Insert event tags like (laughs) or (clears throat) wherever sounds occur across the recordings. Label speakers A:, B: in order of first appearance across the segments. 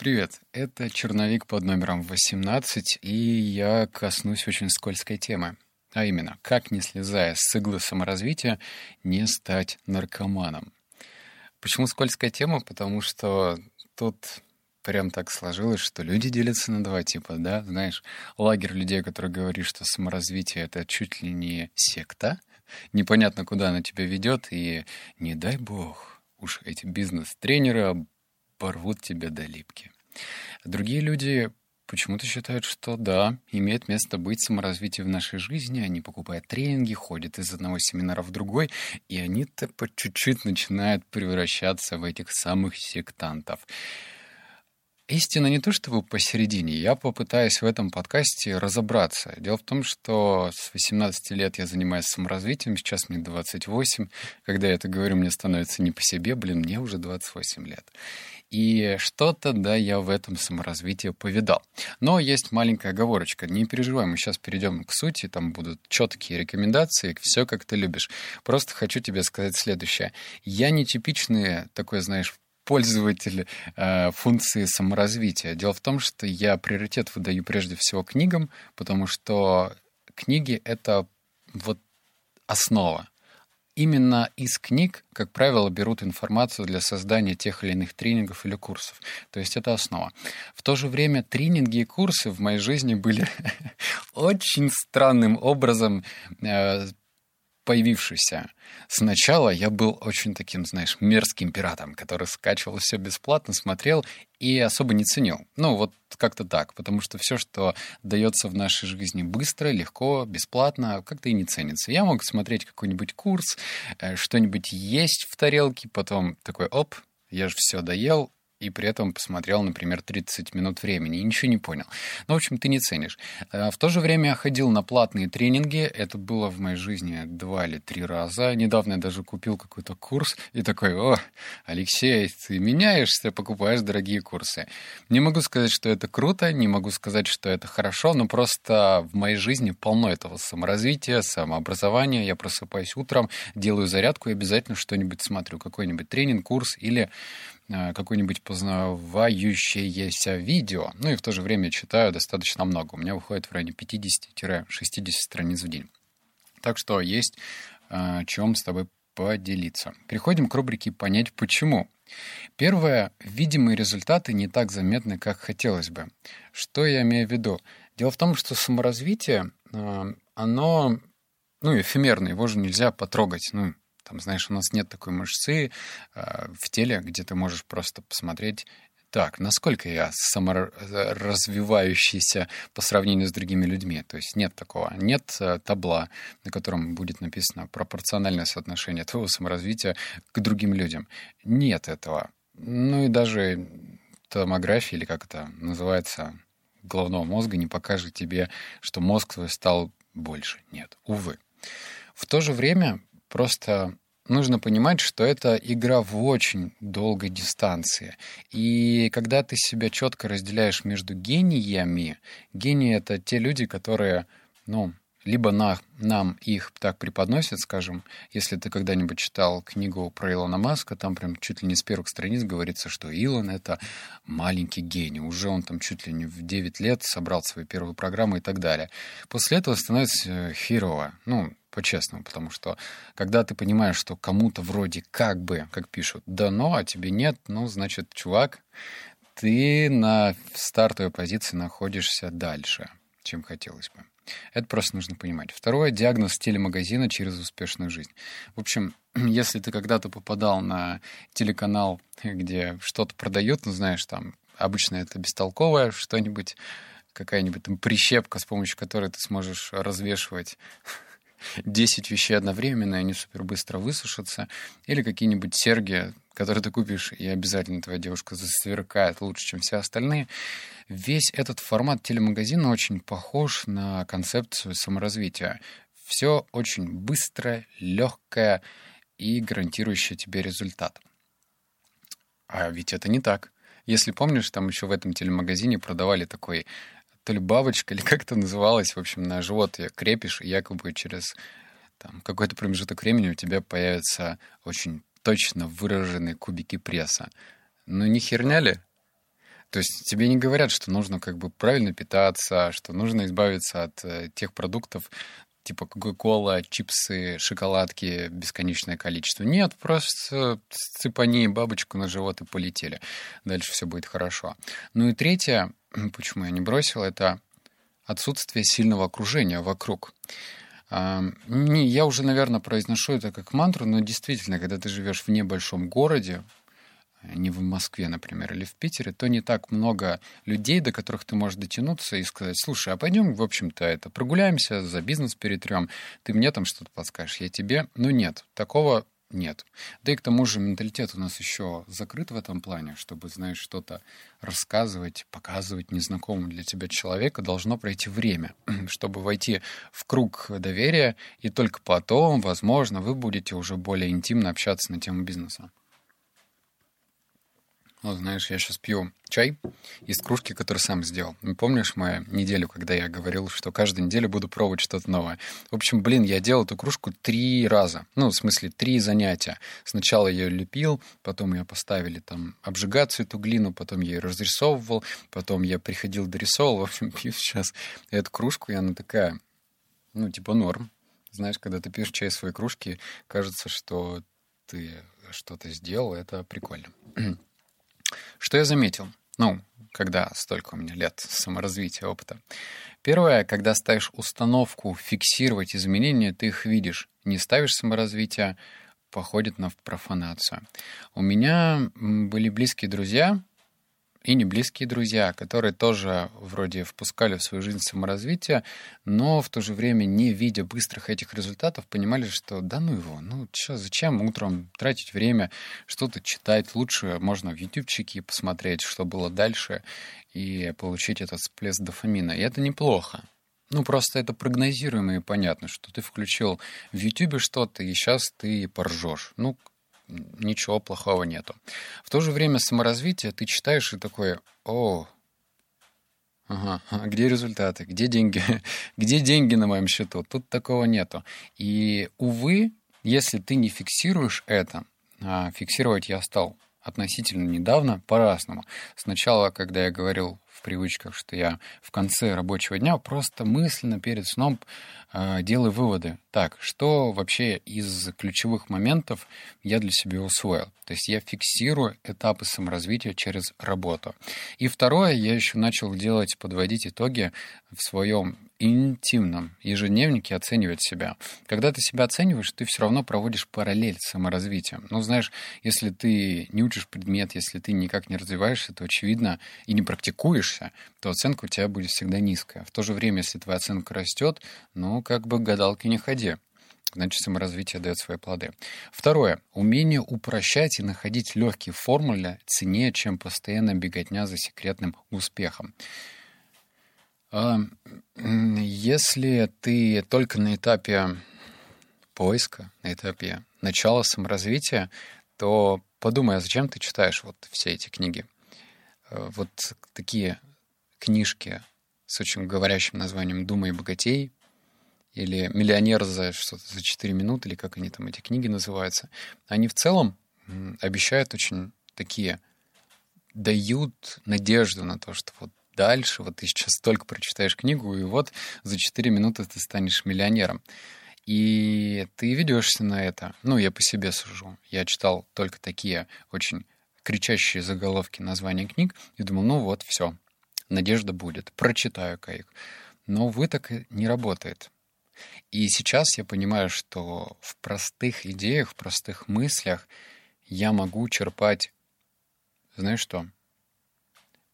A: Привет, это черновик под номером 18, и я коснусь очень скользкой темы. А именно, как, не слезая с иглы саморазвития, не стать наркоманом. Почему скользкая тема? Потому что тут прям так сложилось, что люди делятся на два типа, да, знаешь, лагерь людей, которые говорят, что саморазвитие — это чуть ли не секта, непонятно, куда она тебя ведет, и не дай бог, уж эти бизнес-тренеры порвут тебя до липки. Другие люди почему-то считают, что да, имеет место быть саморазвитие в нашей жизни, они покупают тренинги, ходят из одного семинара в другой, и они-то по чуть-чуть начинают превращаться в этих самых сектантов. Истина не то чтобы посередине. Я попытаюсь в этом подкасте разобраться. Дело в том, что с 18 лет я занимаюсь саморазвитием, сейчас мне 28. Когда я это говорю, мне становится не по себе, блин, мне уже 28 лет. И что-то, да, я в этом саморазвитии повидал. Но есть маленькая оговорочка. Не переживай, мы сейчас перейдем к сути, там будут четкие рекомендации, все как ты любишь. Просто хочу тебе сказать следующее. Я не типичный такой, знаешь, пользователь э, функции саморазвития. Дело в том, что я приоритет выдаю прежде всего книгам, потому что книги — это вот основа. Именно из книг, как правило, берут информацию для создания тех или иных тренингов или курсов. То есть это основа. В то же время тренинги и курсы в моей жизни были (laughs) очень странным образом э, появившийся. Сначала я был очень таким, знаешь, мерзким пиратом, который скачивал все бесплатно, смотрел и особо не ценил. Ну, вот как-то так, потому что все, что дается в нашей жизни быстро, легко, бесплатно, как-то и не ценится. Я мог смотреть какой-нибудь курс, э, что-нибудь есть в тарелке, потом такой, оп, я же все доел, и при этом посмотрел, например, 30 минут времени и ничего не понял. Ну, в общем, ты не ценишь. А в то же время я ходил на платные тренинги. Это было в моей жизни два или три раза. Недавно я даже купил какой-то курс и такой, о, Алексей, ты меняешься, покупаешь дорогие курсы. Не могу сказать, что это круто, не могу сказать, что это хорошо, но просто в моей жизни полно этого саморазвития, самообразования. Я просыпаюсь утром, делаю зарядку и обязательно что-нибудь смотрю, какой-нибудь тренинг, курс или Э, какое-нибудь познавающееся видео, ну и в то же время читаю достаточно много. У меня выходит в районе 50-60 страниц в день. Так что есть э, чем с тобой поделиться. Переходим к рубрике «Понять почему». Первое. Видимые результаты не так заметны, как хотелось бы. Что я имею в виду? Дело в том, что саморазвитие, э, оно ну, эфемерно, его же нельзя потрогать. Ну, там, знаешь, у нас нет такой мышцы э, в теле, где ты можешь просто посмотреть, так, насколько я саморазвивающийся по сравнению с другими людьми. То есть нет такого. Нет э, табла, на котором будет написано пропорциональное соотношение твоего саморазвития к другим людям. Нет этого. Ну и даже томография, или как это называется, головного мозга не покажет тебе, что мозг твой стал больше. Нет, увы. В то же время просто нужно понимать, что это игра в очень долгой дистанции. И когда ты себя четко разделяешь между гениями, гении — это те люди, которые, ну, либо на, нам их так преподносят, скажем, если ты когда-нибудь читал книгу про Илона Маска, там прям чуть ли не с первых страниц говорится, что Илон — это маленький гений, уже он там чуть ли не в 9 лет собрал свою первую программу и так далее. После этого становится херово, ну, по-честному, потому что когда ты понимаешь, что кому-то вроде как бы, как пишут, дано, а тебе нет, ну, значит, чувак, ты на стартовой позиции находишься дальше, чем хотелось бы. Это просто нужно понимать. Второе — диагноз телемагазина через успешную жизнь. В общем, (clears throat) если ты когда-то попадал на телеканал, где что-то продают, ну, знаешь, там обычно это бестолковое что-нибудь, какая-нибудь там прищепка, с помощью которой ты сможешь развешивать 10 вещей одновременно, и они супер быстро высушатся, или какие-нибудь серьги, которые ты купишь, и обязательно твоя девушка засверкает лучше, чем все остальные. Весь этот формат телемагазина очень похож на концепцию саморазвития. Все очень быстрое, легкое и гарантирующее тебе результат. А ведь это не так. Если помнишь, там еще в этом телемагазине продавали такой то ли бабочка, или как это называлось, в общем, на живот ее крепишь, и якобы через там, какой-то промежуток времени у тебя появятся очень точно выраженные кубики пресса. Ну не херня ли? То есть тебе не говорят, что нужно как бы правильно питаться, что нужно избавиться от э, тех продуктов, типа Кока-Кола, чипсы, шоколадки, бесконечное количество. Нет, просто цепани бабочку на живот и полетели. Дальше все будет хорошо. Ну и третье, почему я не бросил, это отсутствие сильного окружения вокруг. Не, я уже, наверное, произношу это как мантру, но действительно, когда ты живешь в небольшом городе, не в Москве, например, или в Питере, то не так много людей, до которых ты можешь дотянуться и сказать, слушай, а пойдем, в общем-то, это прогуляемся, за бизнес перетрем, ты мне там что-то подскажешь, я тебе. Ну нет, такого нет. Да и к тому же менталитет у нас еще закрыт в этом плане, чтобы, знаешь, что-то рассказывать, показывать незнакомому для тебя человека, должно пройти время, (clears throat) чтобы войти в круг доверия, и только потом, возможно, вы будете уже более интимно общаться на тему бизнеса. Вот, знаешь, я сейчас пью чай из кружки, которую сам сделал. Помнишь мою неделю, когда я говорил, что каждую неделю буду пробовать что-то новое? В общем, блин, я делал эту кружку три раза. Ну, в смысле, три занятия. Сначала я ее лепил, потом ее поставили там обжигаться эту глину, потом я ее разрисовывал, потом я приходил, дорисовывал. В общем, (laughs) пью сейчас эту кружку, и она такая, ну, типа норм. Знаешь, когда ты пьешь чай из своей кружки, кажется, что ты что-то сделал, это прикольно. (clears throat) Что я заметил? Ну, когда столько у меня лет саморазвития, опыта. Первое, когда ставишь установку фиксировать изменения, ты их видишь. Не ставишь саморазвитие, походит на профанацию. У меня были близкие друзья, и не близкие друзья, которые тоже вроде впускали в свою жизнь саморазвитие, но в то же время, не видя быстрых этих результатов, понимали, что да ну его, ну что, зачем утром тратить время, что-то читать, лучше можно в ютубчике посмотреть, что было дальше, и получить этот всплеск дофамина. И это неплохо. Ну, просто это прогнозируемо и понятно, что ты включил в Ютубе что-то, и сейчас ты поржешь. Ну, ничего плохого нету. В то же время саморазвитие ты читаешь и такой, о, ага, а (laughs) где результаты, где деньги, (laughs) где деньги на моем счету? Тут такого нету. И, увы, если ты не фиксируешь это, а фиксировать я стал относительно недавно по-разному. Сначала, когда я говорил в привычках, что я в конце рабочего дня просто мысленно перед сном э, делаю выводы. Так, что вообще из ключевых моментов я для себя усвоил? То есть я фиксирую этапы саморазвития через работу. И второе, я еще начал делать, подводить итоги в своем интимном ежедневнике оценивать себя. Когда ты себя оцениваешь, ты все равно проводишь параллель с саморазвитием. Ну, знаешь, если ты не учишь предмет, если ты никак не развиваешься, то очевидно и не практикуешься, то оценка у тебя будет всегда низкая. В то же время, если твоя оценка растет, ну, как бы гадалки не ходи значит, саморазвитие дает свои плоды. Второе. Умение упрощать и находить легкие формулы ценнее, чем постоянно беготня за секретным успехом. А, если ты только на этапе поиска, на этапе начала саморазвития, то подумай, а зачем ты читаешь вот все эти книги? Э, вот такие книжки с очень говорящим названием «Думай богатей» или «Миллионер за что-то за 4 минуты», или как они там, эти книги называются, они в целом обещают очень такие, дают надежду на то, что вот дальше, вот ты сейчас только прочитаешь книгу, и вот за 4 минуты ты станешь миллионером. И ты ведешься на это. Ну, я по себе сужу. Я читал только такие очень кричащие заголовки названия книг и думал, ну вот, все, надежда будет, прочитаю-ка их. Но, увы, так не работает. И сейчас я понимаю, что в простых идеях, в простых мыслях я могу черпать, знаешь что,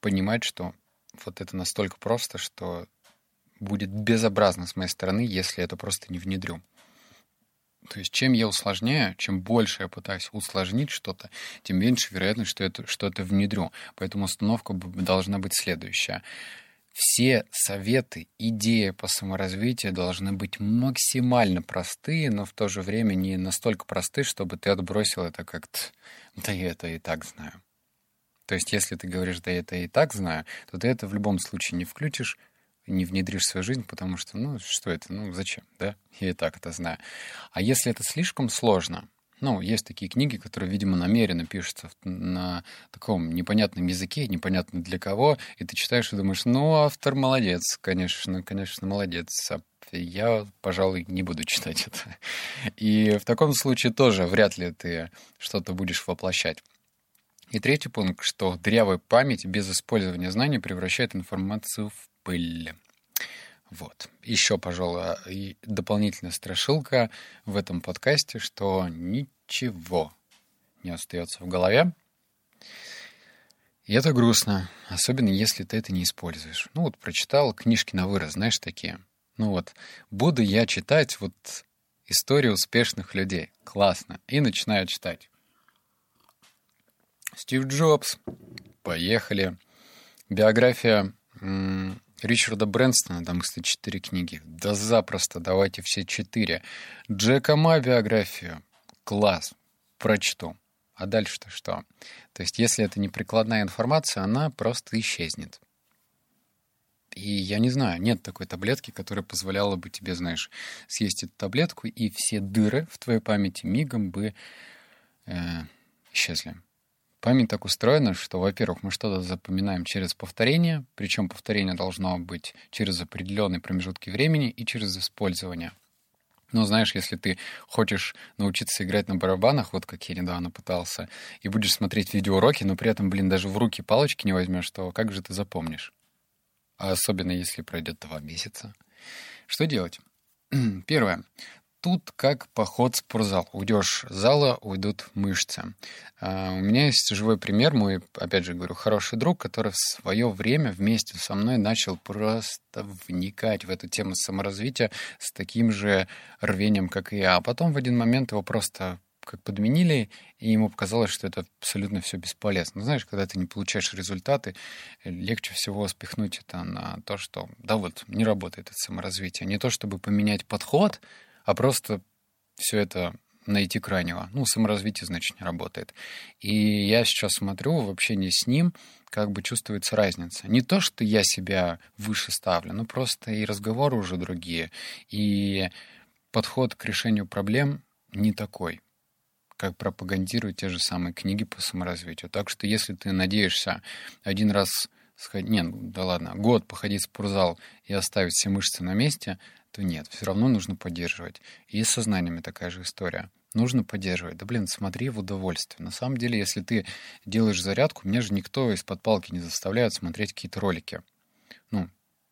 A: понимать, что вот это настолько просто, что будет безобразно с моей стороны, если это просто не внедрю. То есть чем я усложняю, чем больше я пытаюсь усложнить что-то, тем меньше вероятность, что это что-то внедрю. Поэтому установка должна быть следующая. Все советы, идеи по саморазвитию должны быть максимально простые, но в то же время не настолько простые, чтобы ты отбросил это как-то «да я это и так знаю». То есть, если ты говоришь, да, это и так знаю, то ты это в любом случае не включишь, не внедришь в свою жизнь, потому что, ну, что это, ну, зачем, да? Я и так это знаю. А если это слишком сложно, Ну, есть такие книги, которые, видимо, намеренно пишутся на таком непонятном языке, непонятно для кого, и ты читаешь и думаешь, ну, автор молодец, конечно, конечно, молодец. А я, пожалуй, не буду читать это. И в таком случае тоже вряд ли ты что-то будешь воплощать. И третий пункт, что дырявая память без использования знаний превращает информацию в пыль. Вот. Еще, пожалуй, дополнительная страшилка в этом подкасте, что ничего не остается в голове. И это грустно, особенно если ты это не используешь. Ну вот прочитал книжки на вырос, знаешь, такие. Ну вот, буду я читать вот историю успешных людей. Классно. И начинаю читать. Стив Джобс. Поехали. Биография м- Ричарда Брэнстона, там, кстати, четыре книги. Да запросто, давайте все четыре. Джека Ма биографию. Класс. Прочту. А дальше-то что? То есть, если это не прикладная информация, она просто исчезнет. И я не знаю, нет такой таблетки, которая позволяла бы тебе, знаешь, съесть эту таблетку, и все дыры в твоей памяти мигом бы э, исчезли. Память так устроена, что, во-первых, мы что-то запоминаем через повторение, причем повторение должно быть через определенные промежутки времени и через использование. Но знаешь, если ты хочешь научиться играть на барабанах, вот как я недавно пытался, и будешь смотреть видеоуроки, но при этом, блин, даже в руки палочки не возьмешь, то как же ты запомнишь? А особенно если пройдет два месяца. Что делать? (clears throat) Первое. Тут как поход в спортзал. Уйдешь с зала, уйдут мышцы. Uh, у меня есть живой пример, мой, опять же говорю, хороший друг, который в свое время вместе со мной начал просто вникать в эту тему саморазвития с таким же рвением, как и я. А потом в один момент его просто как подменили, и ему показалось, что это абсолютно все бесполезно. Знаешь, когда ты не получаешь результаты, легче всего спихнуть это на то, что да вот, не работает это саморазвитие. Не то, чтобы поменять подход, а просто все это найти крайнего. Ну, саморазвитие, значит, не работает. И я сейчас смотрю в общении с ним, как бы чувствуется разница. Не то, что я себя выше ставлю, но просто и разговоры уже другие, и подход к решению проблем не такой, как пропагандируют те же самые книги по саморазвитию. Так что если ты надеешься один раз сходить, не, ну да ладно, год походить в спортзал и оставить все мышцы на месте, то нет, все равно нужно поддерживать. И с сознаниями такая же история. Нужно поддерживать. Да блин, смотри в удовольствие. На самом деле, если ты делаешь зарядку, меня же никто из-под палки не заставляет смотреть какие-то ролики. Ну,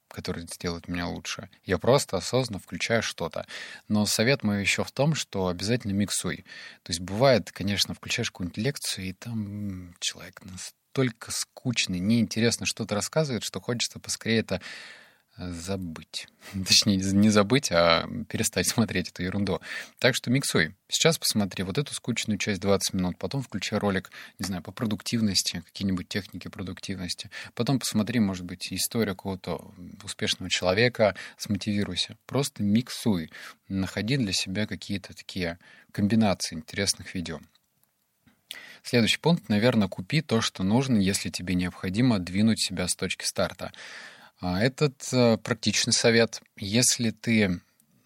A: которые сделают меня лучше. Я просто осознанно включаю что-то. Но совет мой еще в том, что обязательно миксуй. То есть бывает, конечно, включаешь какую-нибудь лекцию, и там человек настолько скучный, неинтересно что-то рассказывает, что хочется поскорее это забыть. (laughs) Точнее, не забыть, а перестать смотреть эту ерунду. Так что миксуй. Сейчас посмотри вот эту скучную часть 20 минут, потом включай ролик, не знаю, по продуктивности, какие-нибудь техники продуктивности. Потом посмотри, может быть, историю какого-то успешного человека, смотивируйся. Просто миксуй. Находи для себя какие-то такие комбинации интересных видео. Следующий пункт, наверное, купи то, что нужно, если тебе необходимо двинуть себя с точки старта. А этот э, практичный совет. Если ты...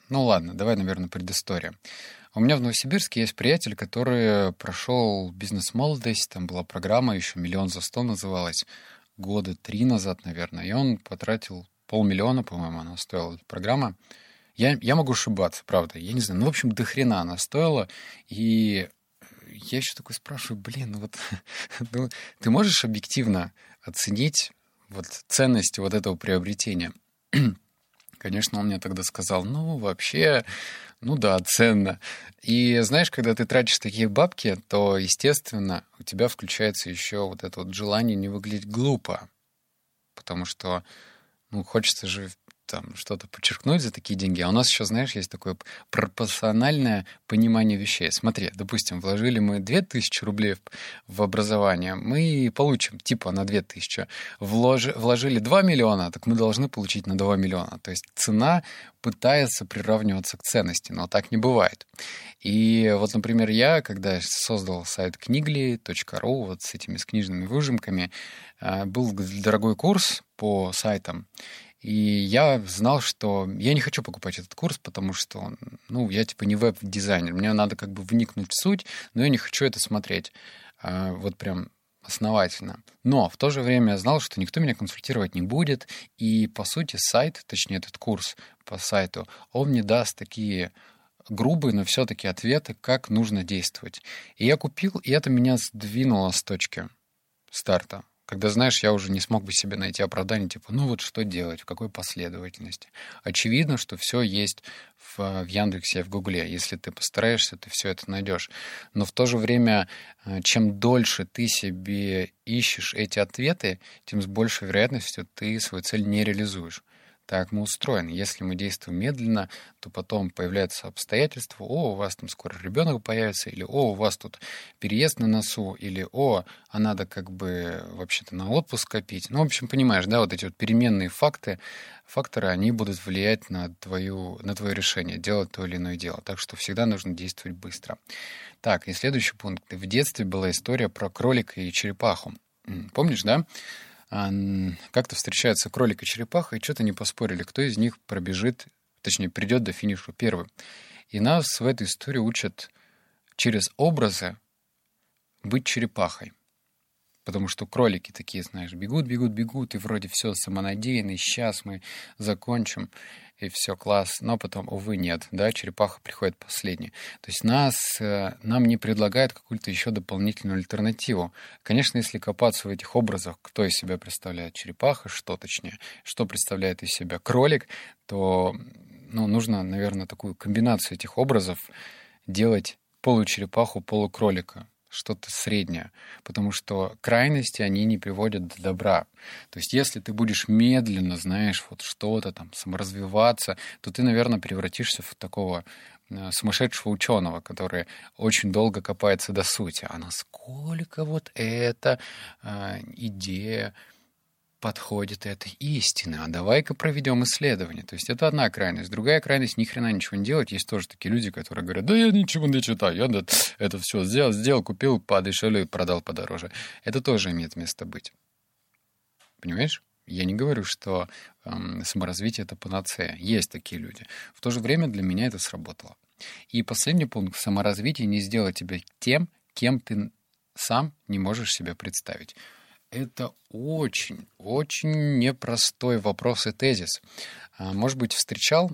A: Ну ладно, давай, наверное, предыстория. У меня в Новосибирске есть приятель, который прошел бизнес-молодость. Там была программа, еще «Миллион за сто» называлась. Года три назад, наверное. И он потратил полмиллиона, по-моему, она стоила, эта программа. Я, я могу ошибаться, правда. Я не знаю. Ну, в общем, до хрена она стоила. И я еще такой спрашиваю, блин, ну вот (laughs) ну, ты можешь объективно оценить вот ценности вот этого приобретения. (clears throat) Конечно, он мне тогда сказал, ну, вообще, ну да, ценно. И знаешь, когда ты тратишь такие бабки, то, естественно, у тебя включается еще вот это вот желание не выглядеть глупо. Потому что, ну, хочется же там что-то подчеркнуть за такие деньги. А у нас еще, знаешь, есть такое пропорциональное понимание вещей. Смотри, допустим, вложили мы 2000 рублей в образование, мы получим типа на 2000. Вложи, вложили 2 миллиона, так мы должны получить на 2 миллиона. То есть цена пытается приравниваться к ценности, но так не бывает. И вот, например, я, когда создал сайт книгли.ру, вот с этими с книжными выжимками, э, был дорогой курс по сайтам, И я знал, что я не хочу покупать этот курс, потому что, ну, я типа не веб-дизайнер. Мне надо как бы вникнуть в суть, но я не хочу это смотреть. А, вот прям основательно. Но в то же время я знал, что никто меня консультировать не будет, и, по сути, сайт, точнее, этот курс по сайту, он мне даст такие грубые, но все-таки ответы, как нужно действовать. И я купил, и это меня сдвинуло с точки старта. Когда, знаешь, я уже не смог бы себе найти оправдание, типа, ну вот что делать, в какой последовательности. Очевидно, что все есть в, в Яндексе, в Гугле. Если ты постараешься, ты все это найдешь. Но в то же время, э, чем дольше ты себе ищешь эти ответы, тем с большей вероятностью ты свою цель не реализуешь. Так мы устроены. Если мы действуем медленно, то потом появляются обстоятельства, о, у вас там скоро ребенок появится, или о, у вас тут переезд на носу, или о, а надо как бы вообще-то на отпуск копить. Ну, в общем, понимаешь, да, вот эти вот переменные факты, факторы, они будут влиять на, твою, на твое решение, делать то или иное дело. Так что всегда нужно действовать быстро. Так, и следующий пункт. В детстве была история про кролика и черепаху. Помнишь, да? Как-то встречаются кролик и черепаха, и что-то не поспорили, кто из них пробежит, точнее, придет до финиша первым. И нас в этой истории учат через образы быть черепахой. Потому что кролики такие, знаешь, бегут, бегут, бегут, и вроде все самонадеянно, сейчас мы закончим, и все класс. Но потом, увы, нет, да, черепаха приходит последней. То есть нас, э, нам не предлагают какую-то еще дополнительную альтернативу. Конечно, если копаться в этих образах, кто из себя представляет черепаха, что точнее, что представляет из себя кролик, то ну, нужно, наверное, такую комбинацию этих образов делать получерепаху, полукролика что-то среднее, потому что крайности, они не приводят до добра. То есть если ты будешь медленно, знаешь, вот что-то там, саморазвиваться, то ты, наверное, превратишься в такого э, сумасшедшего ученого, который очень долго копается до сути. А насколько вот эта э, идея подходит этой истины, а давай-ка проведем исследование. То есть это одна крайность. Другая крайность ни хрена ничего не делать. Есть тоже такие люди, которые говорят, да я ничего не читаю, я это все сделал, сделал, купил подешевле, продал подороже. Это тоже имеет место быть. Понимаешь? Я не говорю, что эм, саморазвитие — это панацея. Есть такие люди. В то же время для меня это сработало. И последний пункт — саморазвитие не сделать тебя тем, кем ты сам не можешь себя представить. Это очень, очень непростой вопрос и тезис. А, может быть, встречал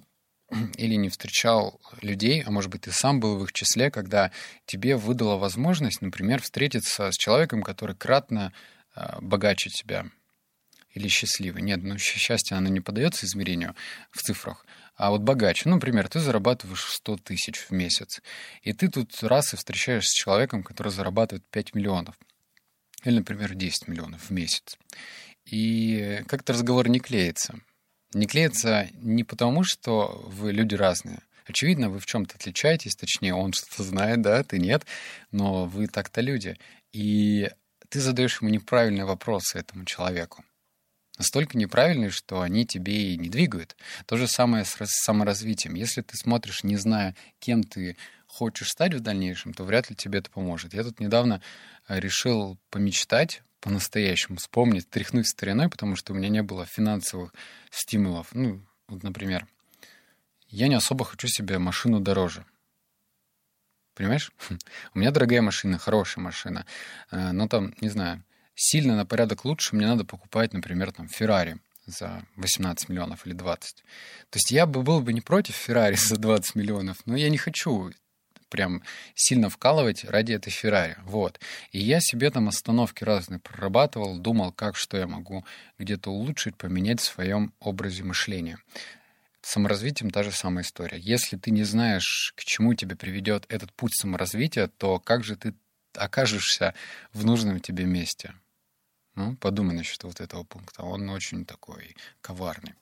A: (clears throat) или не встречал людей, а может быть, ты сам был в их числе, когда тебе выдала возможность, например, встретиться с человеком, который кратно а, богаче тебя или счастливый. Нет, ну счастье, оно не подается измерению в цифрах, а вот богаче. Ну, например, ты зарабатываешь 100 тысяч в месяц, и ты тут раз и встречаешься с человеком, который зарабатывает 5 миллионов или, например, 10 миллионов в месяц. И как-то разговор не клеится. Не клеится не потому, что вы люди разные. Очевидно, вы в чем-то отличаетесь, точнее, он что-то знает, да, ты нет, но вы так-то люди. И ты задаешь ему неправильные вопросы этому человеку. Настолько неправильные, что они тебе и не двигают. То же самое с саморазвитием. Если ты смотришь, не зная, кем ты хочешь стать в дальнейшем, то вряд ли тебе это поможет. Я тут недавно э, решил помечтать по-настоящему, вспомнить, тряхнуть стариной, потому что у меня не было финансовых стимулов. Ну, вот, например, я не особо хочу себе машину дороже. Понимаешь? (laughs) У меня дорогая машина, хорошая машина. Э, но там, не знаю, сильно на порядок лучше мне надо покупать, например, там, Феррари за 18 миллионов или 20. То есть я бы был бы не против Феррари (laughs) за 20 миллионов, но я не хочу прям сильно вкалывать ради этой Феррари. Вот. И я себе там остановки разные прорабатывал, думал, как, что я могу где-то улучшить, поменять в своем образе мышления. Саморазвитием та же самая история. Если ты не знаешь, к чему тебе приведет этот путь саморазвития, то как же ты окажешься в нужном тебе месте? Ну, подумай насчет вот этого пункта. Он очень такой коварный.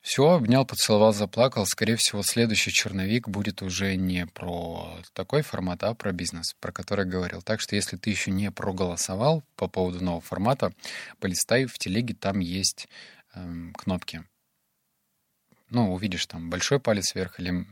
A: Все, обнял, поцеловал, заплакал. Скорее всего, следующий черновик будет уже не про такой формат, а про бизнес, про который я говорил. Так что, если ты еще не проголосовал по поводу нового формата, полистай в телеге, там есть эм, кнопки. Ну, увидишь там большой палец вверх или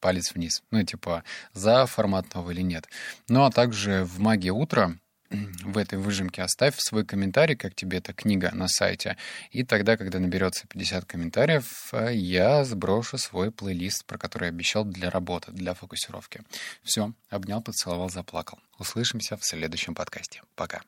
A: палец вниз. Ну, типа, за формат новый или нет. Ну, а также в «Магии утра» (clears throat) в этой выжимке оставь свой комментарий, как тебе эта книга на сайте. И тогда, когда наберется 50 комментариев, э, я сброшу свой плейлист, про который обещал для работы, для фокусировки. Все, обнял, поцеловал, заплакал. Услышимся в следующем подкасте. Пока.